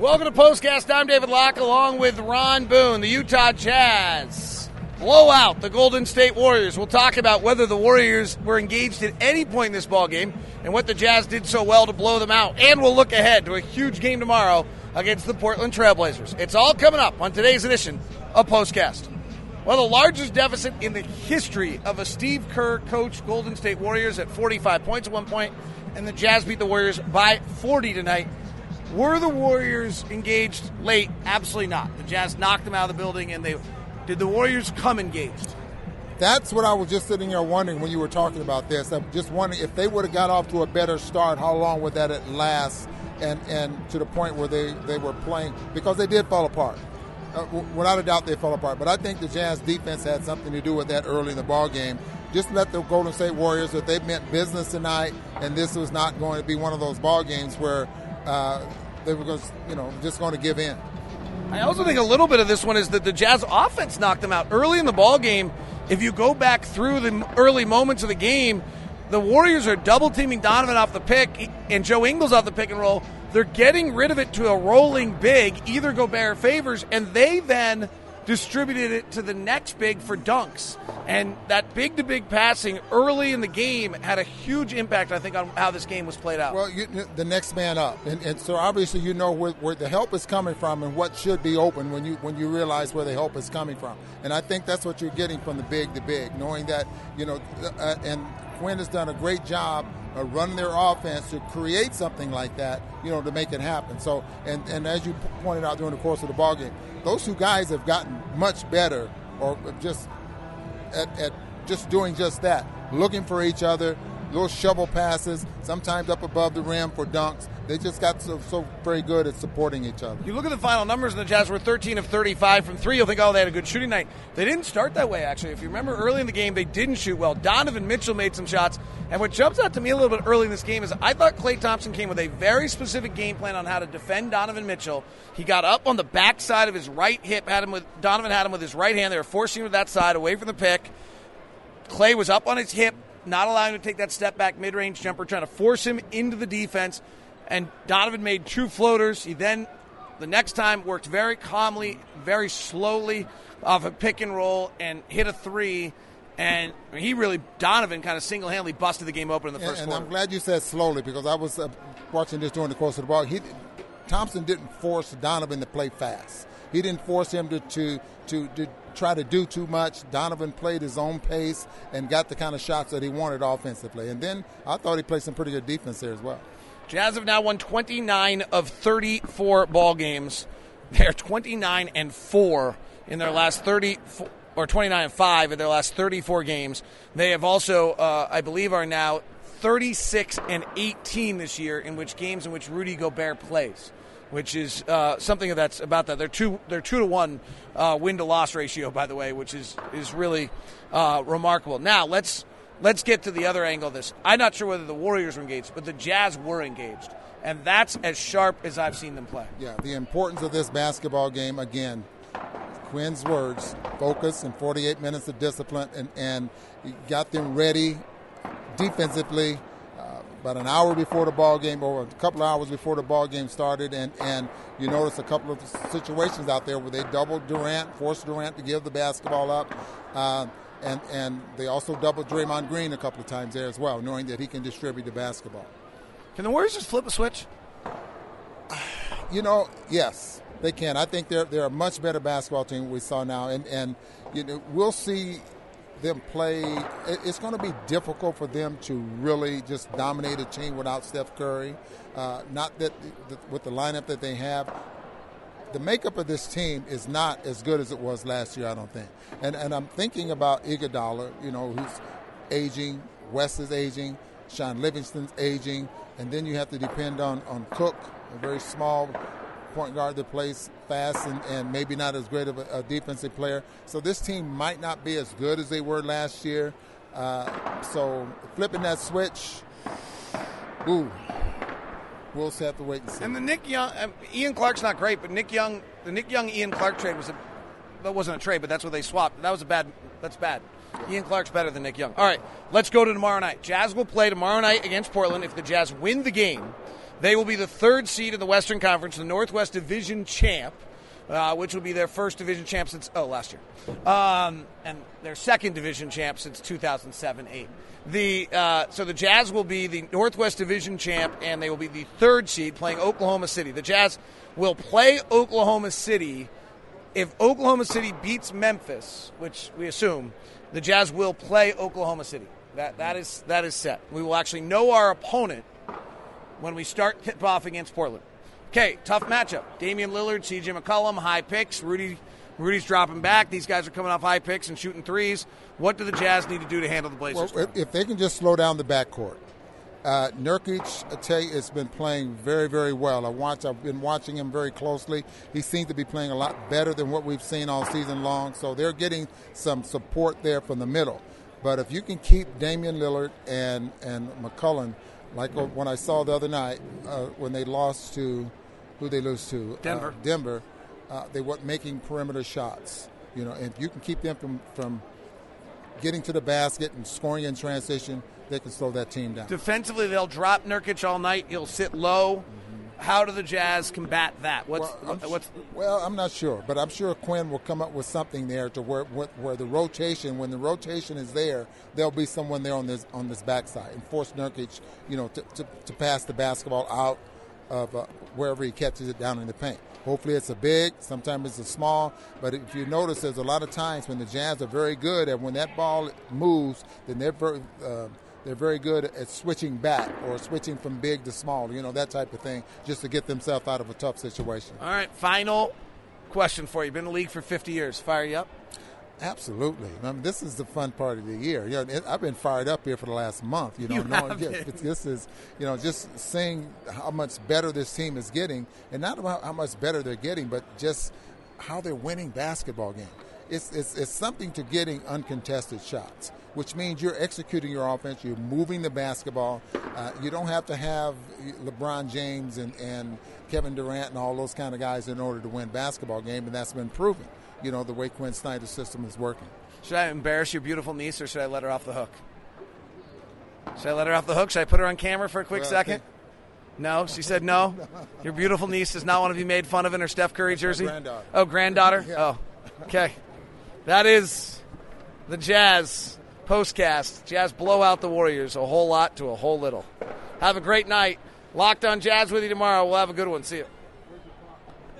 Welcome to Postcast. I'm David Locke along with Ron Boone, the Utah Jazz. Blow out the Golden State Warriors. We'll talk about whether the Warriors were engaged at any point in this ball game and what the Jazz did so well to blow them out. And we'll look ahead to a huge game tomorrow against the Portland Trailblazers. It's all coming up on today's edition of Postcast. Well, the largest deficit in the history of a Steve Kerr coached Golden State Warriors at 45 points at one point, and the Jazz beat the Warriors by 40 tonight. Were the Warriors engaged late? Absolutely not. The Jazz knocked them out of the building, and they did the Warriors come engaged? That's what I was just sitting here wondering when you were talking about this. I'm just wondering if they would have got off to a better start, how long would that last? And and to the point where they, they were playing because they did fall apart. Uh, without a doubt, they fell apart. But I think the Jazz defense had something to do with that early in the ball game. Just let the Golden State Warriors that they meant business tonight, and this was not going to be one of those ball games where uh, they were you know, just going to give in. I also think a little bit of this one is that the Jazz offense knocked them out early in the ball game. If you go back through the early moments of the game, the Warriors are double teaming Donovan off the pick and Joe Ingles off the pick and roll. They're getting rid of it to a rolling big, either Gobert Favors, and they then distributed it to the next big for dunks. And that big to big passing early in the game had a huge impact, I think, on how this game was played out. Well, you, the next man up, and, and, so obviously you know where, where, the help is coming from and what should be open when you when you realize where the help is coming from. And I think that's what you're getting from the big to big, knowing that you know, uh, and Quinn has done a great job uh, run their offense to create something like that, you know, to make it happen. So, and, and as you pointed out during the course of the ball game, those two guys have gotten much better, or just at, at just doing just that, looking for each other, little shovel passes, sometimes up above the rim for dunks. They just got so, so very good at supporting each other. You look at the final numbers, and the Jazz were 13 of 35 from three. You'll think, oh, they had a good shooting night. They didn't start that way, actually. If you remember early in the game, they didn't shoot well. Donovan Mitchell made some shots. And what jumps out to me a little bit early in this game is I thought Klay Thompson came with a very specific game plan on how to defend Donovan Mitchell. He got up on the back side of his right hip, had him with Donovan had him with his right hand. They were forcing him to that side, away from the pick. Klay was up on his hip, not allowing him to take that step back mid range jumper, trying to force him into the defense. And Donovan made two floaters. He then, the next time, worked very calmly, very slowly off a pick and roll and hit a three. And he really, Donovan kind of single handedly busted the game open in the first and, and quarter. I'm glad you said slowly because I was uh, watching this during the course of the ball. He, Thompson didn't force Donovan to play fast. He didn't force him to, to, to, to try to do too much. Donovan played his own pace and got the kind of shots that he wanted offensively. And then I thought he played some pretty good defense there as well. Jazz have now won 29 of 34 ball games. They're 29 and 4 in their last 30 or 29 and 5 in their last 34 games. They have also, uh, I believe, are now 36 and 18 this year in which games in which Rudy Gobert plays which is uh, something that's about that. They're two they're two to one uh, win to loss ratio, by the way, which is is really uh, remarkable. Now let's let's get to the other angle of this. I'm not sure whether the Warriors were engaged, but the Jazz were engaged, and that's as sharp as I've seen them play. Yeah, the importance of this basketball game again. Quinn's words: focus and 48 minutes of discipline, and and got them ready defensively about an hour before the ball game or a couple of hours before the ball game started and, and you notice a couple of situations out there where they doubled Durant, forced Durant to give the basketball up. Uh, and, and they also doubled Draymond Green a couple of times there as well, knowing that he can distribute the basketball. Can the Warriors just flip a switch? You know, yes, they can. I think they're they're a much better basketball team we saw now, and and you know we'll see them play. It's going to be difficult for them to really just dominate a team without Steph Curry. Uh, not that with the lineup that they have, the makeup of this team is not as good as it was last year. I don't think. And and I'm thinking about Iguodala, you know, who's aging. West is aging. Shaun Livingston's aging, and then you have to depend on on Cook, a very small point guard that plays fast and, and maybe not as great of a, a, defensive player. So this team might not be as good as they were last year. Uh, so flipping that switch, ooh, we'll just have to wait and see. And the Nick Young, um, Ian Clark's not great, but Nick Young, the Nick Young Ian Clark trade was a that wasn't a trade, but that's what they swapped. That was a bad. That's bad. Ian Clark's better than Nick Young. All right, let's go to tomorrow night. Jazz will play tomorrow night against Portland. If the Jazz win the game, They will be the third seed in the Western Conference, the Northwest Division champ. Uh, which will be their first division champ since oh last year, um, and their second division champ since 2007-8. The uh, so the Jazz will be the Northwest Division champ, and they will be the third seed playing Oklahoma City. The Jazz will play Oklahoma City if Oklahoma City beats Memphis, which we assume, the Jazz will play Oklahoma City. That that is that is set. We will actually know our opponent when we start tip off against Portland. Okay, tough matchup. Damian Lillard, CJ McCollum, high picks. Rudy Rudy's dropping back. These guys are coming off high picks and shooting threes. What do the Jazz need to do to handle the Blazers? Well, if they can just slow down the backcourt. Uh, Nurkic, I tell you, has been playing very, very well. I watch. I've been watching him very closely. He seems to be playing a lot better than what we've seen all season long. So they're getting some support there from the middle. But if you can keep Damian Lillard and and McCollum, like when I saw the other night uh, when they lost to who they lose to Denver. Uh, Denver, uh, they weren't making perimeter shots. You know, and if you can keep them from from getting to the basket and scoring in transition, they can slow that team down. Defensively, they'll drop Nurkic all night. He'll sit low. How do the Jazz combat that? What's well, I'm, what's well, I'm not sure, but I'm sure Quinn will come up with something there to where where the rotation, when the rotation is there, there'll be someone there on this on this backside and force Nurkic, you know, to, to, to pass the basketball out of uh, wherever he catches it down in the paint. Hopefully, it's a big. Sometimes it's a small. But if you notice, there's a lot of times when the Jazz are very good, and when that ball moves, then they're very, uh, they're very good at switching back or switching from big to small. You know that type of thing, just to get themselves out of a tough situation. All right, final question for you. Been in the league for 50 years. Fire you up. Absolutely. I mean, this is the fun part of the year. You know, I've been fired up here for the last month. You know, you knowing, this is, you know, just seeing how much better this team is getting, and not about how much better they're getting, but just how they're winning basketball games. It's, it's, it's something to getting uncontested shots, which means you're executing your offense, you're moving the basketball. Uh, you don't have to have LeBron James and, and Kevin Durant and all those kind of guys in order to win basketball game, and that's been proven you know, the way Quinn Snyder's system is working. Should I embarrass your beautiful niece or should I let her off the hook? Should I let her off the hook? Should I put her on camera for a quick well, second? No, she said no. Your beautiful niece does not want to be made fun of in her Steph Curry jersey. Granddaughter. Oh, granddaughter. Yeah. Oh, okay. That is the Jazz postcast. Jazz blow out the Warriors a whole lot to a whole little. Have a great night. Locked on Jazz with you tomorrow. We'll have a good one. See you.